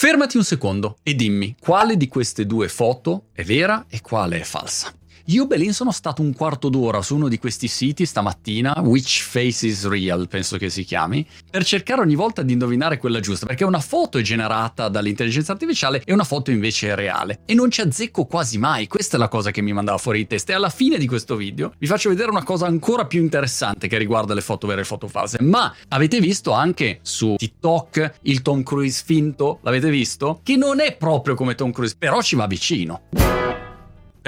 Fermati un secondo e dimmi quale di queste due foto è vera e quale è falsa. Io Belin sono stato un quarto d'ora su uno di questi siti stamattina, Which Face is Real, penso che si chiami, per cercare ogni volta di indovinare quella giusta, perché una foto è generata dall'intelligenza artificiale e una foto invece è reale. E non ci azzecco quasi mai, questa è la cosa che mi mandava fuori di testa. E alla fine di questo video vi faccio vedere una cosa ancora più interessante che riguarda le foto vere e foto false. Ma avete visto anche su TikTok il Tom Cruise finto? L'avete visto? Che non è proprio come Tom Cruise, però ci va vicino.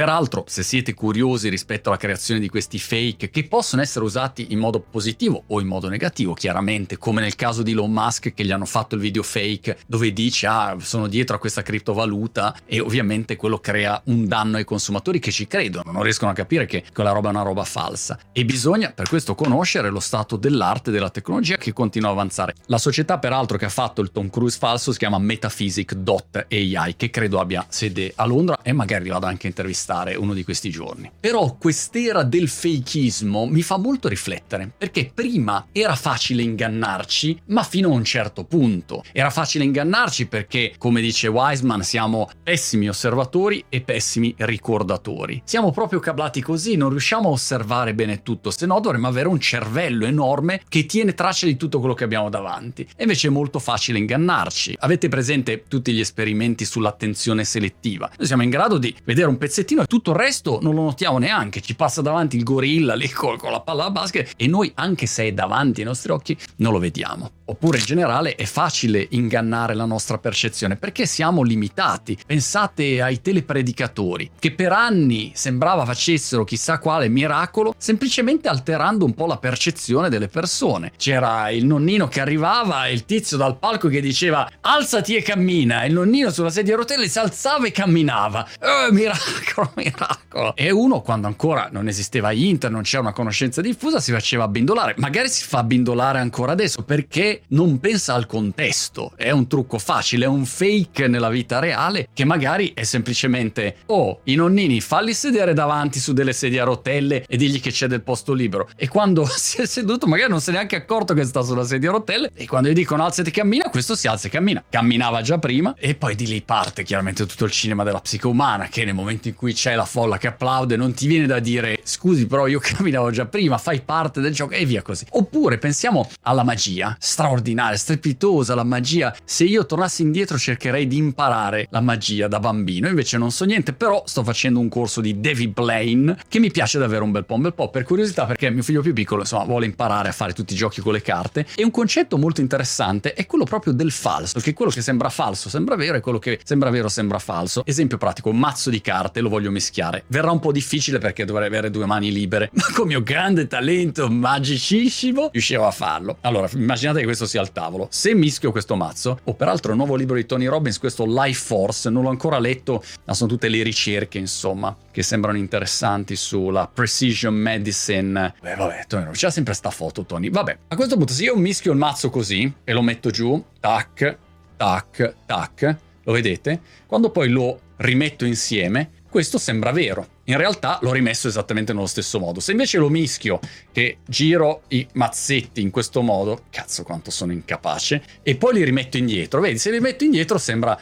Peraltro, se siete curiosi rispetto alla creazione di questi fake che possono essere usati in modo positivo o in modo negativo, chiaramente, come nel caso di Elon Musk che gli hanno fatto il video fake dove dice ah sono dietro a questa criptovaluta e ovviamente quello crea un danno ai consumatori che ci credono, non riescono a capire che quella roba è una roba falsa. E bisogna per questo conoscere lo stato dell'arte e della tecnologia che continua a avanzare. La società peraltro che ha fatto il Tom Cruise falso si chiama Metaphysic.ai che credo abbia sede a Londra e magari vado anche a intervistare stare uno di questi giorni. Però quest'era del fakeismo mi fa molto riflettere, perché prima era facile ingannarci, ma fino a un certo punto. Era facile ingannarci perché, come dice Wiseman, siamo pessimi osservatori e pessimi ricordatori. Siamo proprio cablati così, non riusciamo a osservare bene tutto, se no dovremmo avere un cervello enorme che tiene traccia di tutto quello che abbiamo davanti. E invece è molto facile ingannarci. Avete presente tutti gli esperimenti sull'attenzione selettiva? Noi siamo in grado di vedere un pezzettino e tutto il resto non lo notiamo neanche, ci passa davanti il gorilla lì con, con la palla a basket e noi anche se è davanti ai nostri occhi non lo vediamo. Oppure in generale è facile ingannare la nostra percezione perché siamo limitati. Pensate ai telepredicatori che per anni sembrava facessero chissà quale miracolo semplicemente alterando un po' la percezione delle persone. C'era il nonnino che arrivava e il tizio dal palco che diceva alzati e cammina e il nonnino sulla sedia a rotelle si alzava e camminava. Oh, miracolo, miracolo. E uno quando ancora non esisteva internet, non c'era una conoscenza diffusa, si faceva bindolare. Magari si fa bindolare ancora adesso perché non pensa al contesto. È un trucco facile, è un fake nella vita reale che magari è semplicemente oh, i nonnini falli sedere davanti su delle sedie a rotelle e digli che c'è del posto libero. E quando si è seduto magari non si è neanche accorto che sta sulla sedia a rotelle e quando gli dicono alzati e cammina, questo si alza e cammina. Camminava già prima e poi di lì parte chiaramente tutto il cinema della psiche umana che nel momento in cui c'è la folla che applaude non ti viene da dire scusi però io camminavo già prima, fai parte del gioco e via così. Oppure pensiamo alla magia, straordinaria straordinaria, strepitosa la magia. Se io tornassi indietro cercherei di imparare la magia da bambino, invece non so niente, però sto facendo un corso di David Blaine che mi piace davvero un bel po', un bel po' per curiosità perché mio figlio più piccolo insomma vuole imparare a fare tutti i giochi con le carte e un concetto molto interessante è quello proprio del falso, che quello che sembra falso sembra vero e quello che sembra vero sembra falso. Esempio pratico, un mazzo di carte lo voglio mischiare. Verrà un po' difficile perché dovrei avere due mani libere, ma con mio grande talento magicissimo riuscirò a farlo. Allora, immaginate che questo questo sia al tavolo. Se mischio questo mazzo, o peraltro il nuovo libro di Tony Robbins, questo Life Force, non l'ho ancora letto, ma sono tutte le ricerche, insomma, che sembrano interessanti sulla precision medicine. Beh, vabbè, Tony Robbins, c'è sempre sta foto, Tony. Vabbè, a questo punto, se io mischio il mazzo così e lo metto giù, tac, tac, tac, lo vedete? Quando poi lo rimetto insieme, questo sembra vero. In realtà l'ho rimesso esattamente nello stesso modo. Se invece lo mischio, che giro i mazzetti in questo modo, cazzo quanto sono incapace, e poi li rimetto indietro, vedi, se li metto indietro sembra,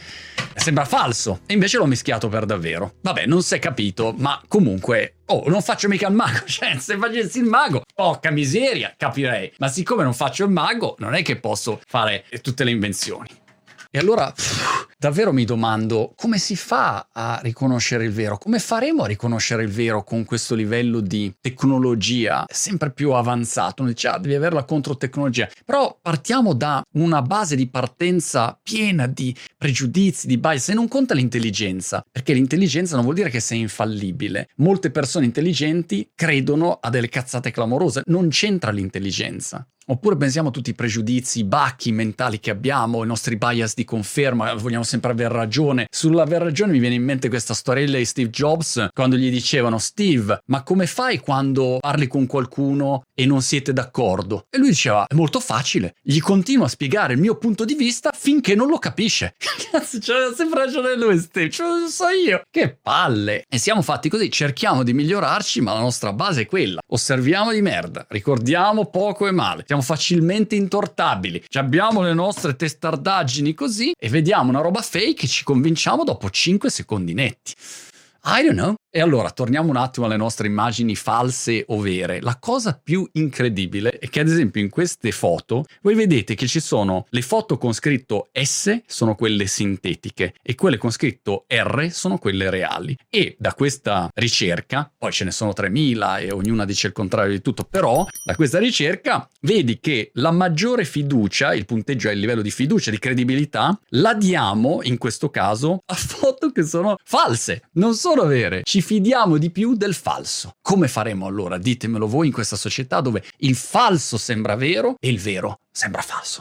sembra falso, e invece l'ho mischiato per davvero. Vabbè, non si è capito, ma comunque Oh, non faccio mica il mago, cioè se facessi il mago, porca miseria, capirei. Ma siccome non faccio il mago, non è che posso fare tutte le invenzioni. E allora davvero mi domando come si fa a riconoscere il vero? Come faremo a riconoscere il vero con questo livello di tecnologia sempre più avanzato? Uno dice, ah, devi avere la controtecnologia. Però partiamo da una base di partenza piena di pregiudizi, di bias, e non conta l'intelligenza, perché l'intelligenza non vuol dire che sei infallibile. Molte persone intelligenti credono a delle cazzate clamorose, non c'entra l'intelligenza. Oppure pensiamo a tutti i pregiudizi, i bacchi mentali che abbiamo, i nostri bias di conferma, vogliamo sempre aver ragione. Sull'aver ragione mi viene in mente questa storiella di Steve Jobs quando gli dicevano Steve, ma come fai quando parli con qualcuno e non siete d'accordo? E lui diceva, è molto facile, gli continuo a spiegare il mio punto di vista finché non lo capisce. Cazzo, c'è sempre ragione lui, Steve, ce lo so io. Che palle. E siamo fatti così, cerchiamo di migliorarci, ma la nostra base è quella. Osserviamo di merda, ricordiamo poco e male, siamo facilmente intortabili, abbiamo le nostre testardaggini così e vediamo una roba fake e ci convinciamo dopo 5 secondi netti. I don't know. E allora torniamo un attimo alle nostre immagini false o vere. La cosa più incredibile è che ad esempio in queste foto voi vedete che ci sono le foto con scritto S sono quelle sintetiche e quelle con scritto R sono quelle reali. E da questa ricerca, poi ce ne sono 3000 e ognuna dice il contrario di tutto, però da questa ricerca vedi che la maggiore fiducia, il punteggio è il livello di fiducia, di credibilità, la diamo in questo caso a foto che sono false, non sono vere. Ci fidiamo di più del falso. Come faremo allora? Ditemelo voi in questa società dove il falso sembra vero e il vero sembra falso.